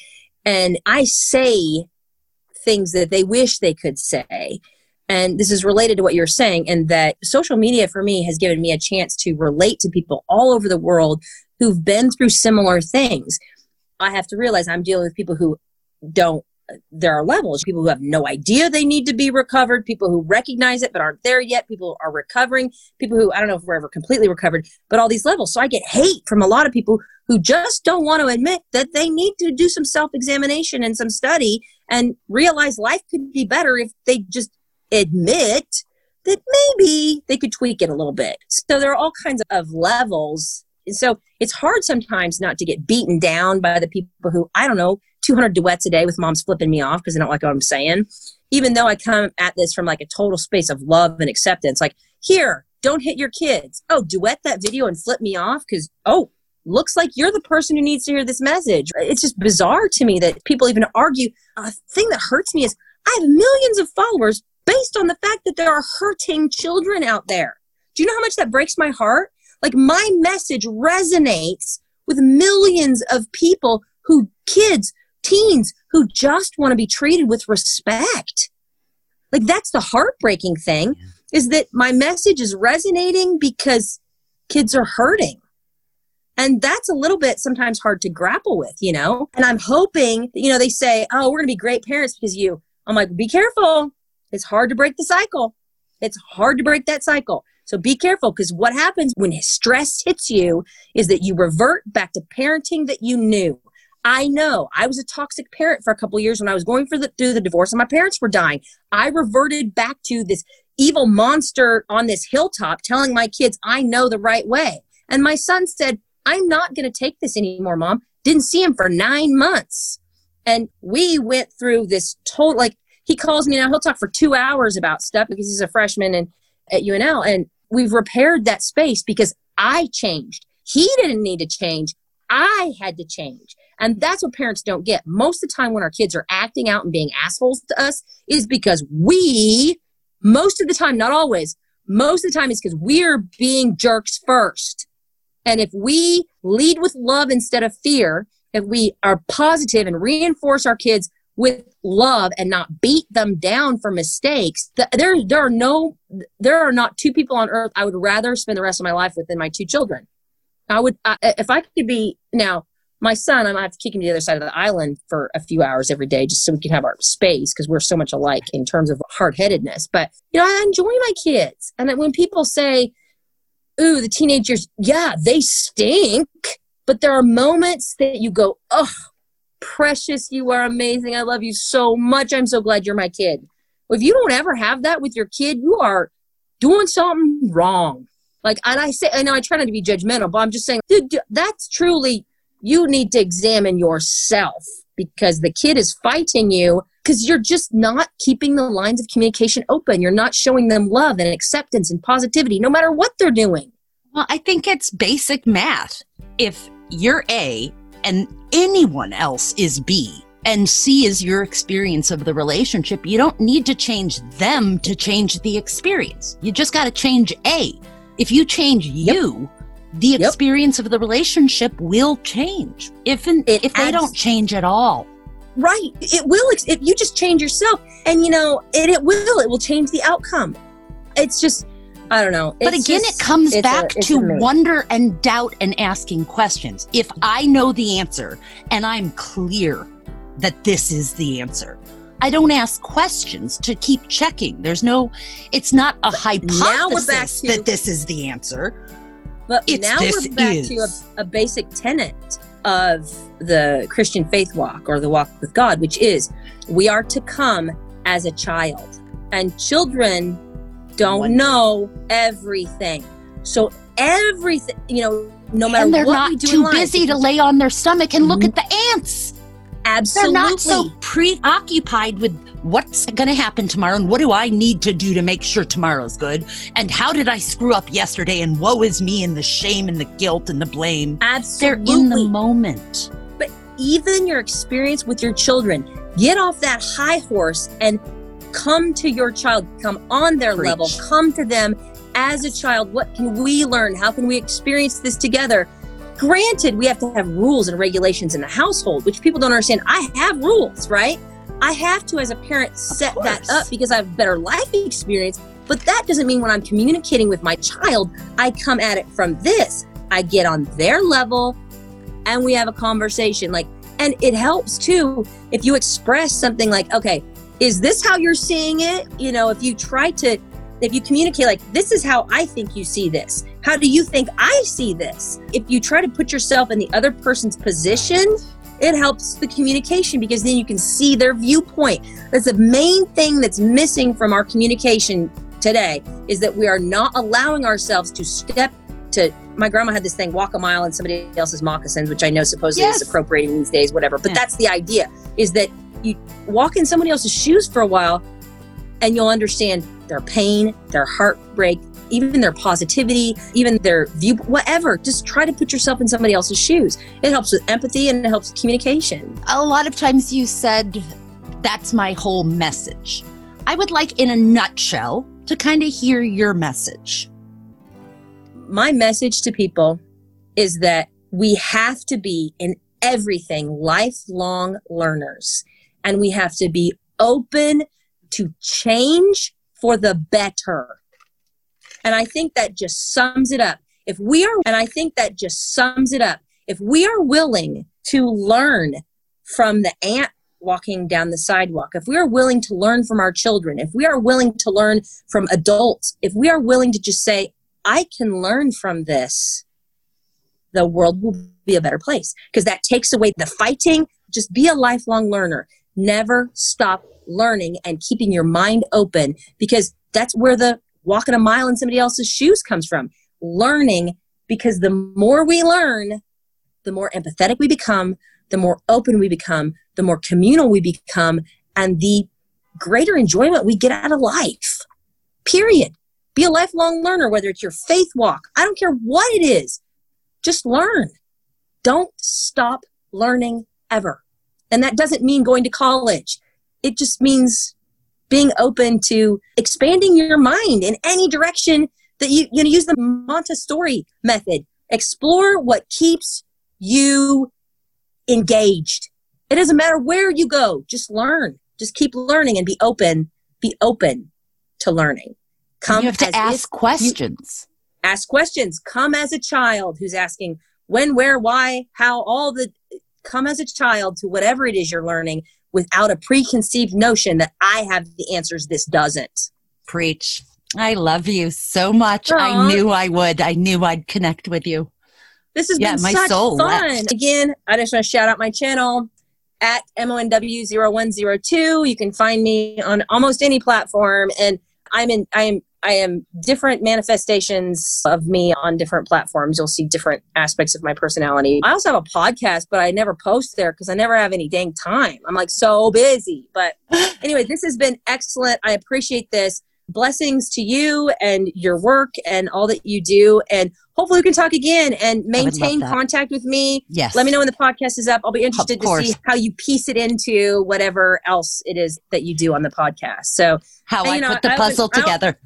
And I say things that they wish they could say. And this is related to what you're saying, and that social media for me has given me a chance to relate to people all over the world who've been through similar things. I have to realize I'm dealing with people who don't there are levels. People who have no idea they need to be recovered people who recognize it but aren't there yet people are recovering people who i don't know if we're ever completely recovered but all these levels. So i get hate from a lot of people who just don't want to admit that they need to do some self-examination and some study and realize life could be better if they just admit that maybe they could tweak it a little bit. So there are all kinds of levels. And so it's hard sometimes not to get beaten down by the people who i don't know 200 duets a day with moms flipping me off because they don't like what I'm saying. Even though I come at this from like a total space of love and acceptance, like, here, don't hit your kids. Oh, duet that video and flip me off because, oh, looks like you're the person who needs to hear this message. It's just bizarre to me that people even argue. A thing that hurts me is I have millions of followers based on the fact that there are hurting children out there. Do you know how much that breaks my heart? Like, my message resonates with millions of people who, kids, teens who just want to be treated with respect. Like that's the heartbreaking thing is that my message is resonating because kids are hurting. And that's a little bit sometimes hard to grapple with, you know? And I'm hoping, you know, they say, oh, we're going to be great parents because you, I'm like, be careful. It's hard to break the cycle. It's hard to break that cycle. So be careful because what happens when stress hits you is that you revert back to parenting that you knew. I know I was a toxic parent for a couple years when I was going the, through the divorce and my parents were dying. I reverted back to this evil monster on this hilltop telling my kids I know the right way. And my son said, I'm not going to take this anymore, mom. Didn't see him for nine months. And we went through this total, like, he calls me now, he'll talk for two hours about stuff because he's a freshman and at UNL. And we've repaired that space because I changed. He didn't need to change. I had to change. And that's what parents don't get. Most of the time when our kids are acting out and being assholes to us is because we, most of the time, not always, most of the time is because we're being jerks first. And if we lead with love instead of fear, if we are positive and reinforce our kids with love and not beat them down for mistakes, there, there are no, there are not two people on earth I would rather spend the rest of my life with than my two children. I would, I, if I could be now, my son, I might have to kick him to the other side of the island for a few hours every day just so we can have our space because we're so much alike in terms of hard headedness. But, you know, I enjoy my kids. And when people say, ooh, the teenagers, yeah, they stink. But there are moments that you go, oh, precious, you are amazing. I love you so much. I'm so glad you're my kid. If you don't ever have that with your kid, you are doing something wrong. Like, and I say, I know I try not to be judgmental, but I'm just saying, dude, that's truly you need to examine yourself because the kid is fighting you because you're just not keeping the lines of communication open. You're not showing them love and acceptance and positivity, no matter what they're doing. Well, I think it's basic math. If you're A and anyone else is B, and C is your experience of the relationship, you don't need to change them to change the experience. You just got to change A. If you change yep. you, the yep. experience of the relationship will change. If in, if they don't change at all. Right. It will if you just change yourself and you know it, it will it will change the outcome. It's just i don't know. But again just, it comes back a, to wonder and doubt and asking questions. If i know the answer and i'm clear that this is the answer I don't ask questions to keep checking. There's no, it's not a hypothesis to, that this is the answer. But it's, now we're back is. to a, a basic tenet of the Christian faith walk or the walk with God, which is we are to come as a child. And children don't know everything. So everything, you know, no matter and they're what not we do too life, busy to lay on their stomach and look mm-hmm. at the ants. Absolutely. They're not so preoccupied with what's going to happen tomorrow and what do I need to do to make sure tomorrow's good and how did I screw up yesterday and woe is me and the shame and the guilt and the blame. Absolutely. They're in the moment. But even your experience with your children, get off that high horse and come to your child, come on their Preach. level, come to them as a child. What can we learn? How can we experience this together? Granted, we have to have rules and regulations in the household, which people don't understand. I have rules, right? I have to, as a parent, set that up because I have better life experience. But that doesn't mean when I'm communicating with my child, I come at it from this. I get on their level and we have a conversation. Like, and it helps too if you express something like, okay, is this how you're seeing it? You know, if you try to, if you communicate like, this is how I think you see this. How do you think I see this? If you try to put yourself in the other person's position, it helps the communication because then you can see their viewpoint. That's the main thing that's missing from our communication today is that we are not allowing ourselves to step to my grandma had this thing walk a mile in somebody else's moccasins which i know supposedly yes. is appropriating these days whatever but yeah. that's the idea is that you walk in somebody else's shoes for a while and you'll understand their pain their heartbreak even their positivity, even their view, whatever. Just try to put yourself in somebody else's shoes. It helps with empathy and it helps with communication. A lot of times you said, that's my whole message. I would like, in a nutshell, to kind of hear your message. My message to people is that we have to be in everything lifelong learners and we have to be open to change for the better. And I think that just sums it up. If we are, and I think that just sums it up. If we are willing to learn from the ant walking down the sidewalk, if we are willing to learn from our children, if we are willing to learn from adults, if we are willing to just say, I can learn from this, the world will be a better place because that takes away the fighting. Just be a lifelong learner. Never stop learning and keeping your mind open because that's where the walking a mile in somebody else's shoes comes from. Learning because the more we learn, the more empathetic we become, the more open we become, the more communal we become, and the greater enjoyment we get out of life. Period. Be a lifelong learner, whether it's your faith walk. I don't care what it is. Just learn. Don't stop learning ever. And that doesn't mean going to college. It just means being open to expanding your mind in any direction that you, you know, use the Montessori method. Explore what keeps you engaged. It doesn't matter where you go, just learn. Just keep learning and be open. Be open to learning. Come you have to ask questions. You, ask questions. Come as a child who's asking when, where, why, how, all the come as a child to whatever it is you're learning without a preconceived notion that I have the answers, this doesn't. Preach. I love you so much. Aww. I knew I would. I knew I'd connect with you. This has yeah, been my such soul fun. Left. Again, I just want to shout out my channel at MONW0102. You can find me on almost any platform. And I'm in, I am, I am different manifestations of me on different platforms. You'll see different aspects of my personality. I also have a podcast, but I never post there because I never have any dang time. I'm like so busy. But anyway, this has been excellent. I appreciate this blessings to you and your work and all that you do. And hopefully we can talk again and maintain contact with me. Yes. Let me know when the podcast is up. I'll be interested to see how you piece it into whatever else it is that you do on the podcast. So how and, I know, put the puzzle was, together.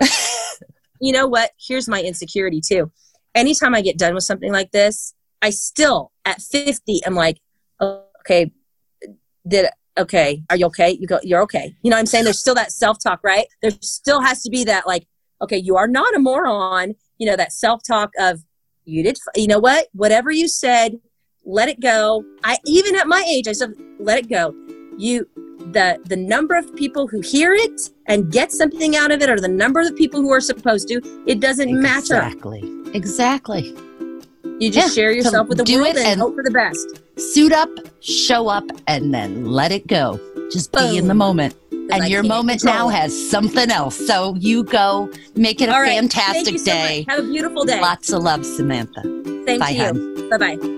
you know what? Here's my insecurity too. Anytime I get done with something like this, I still at 50 am like, oh, okay, did okay, are you okay? You go, you're okay. You know what I'm saying? There's still that self talk, right? There still has to be that like, okay, you are not a moron. You know, that self talk of you did, you know what? Whatever you said, let it go. I, even at my age, I said, let it go. You, the, the number of people who hear it and get something out of it or the number of the people who are supposed to, it doesn't exactly. matter. Exactly. Exactly. You just yeah, share yourself with the world and, and hope for the best. Suit up, show up, and then let it go. Just Boom. be in the moment. And I your moment now it. has something else. So you go make it a fantastic day. So Have a beautiful day. Lots of love, Samantha. Same Bye, to you. Bye bye.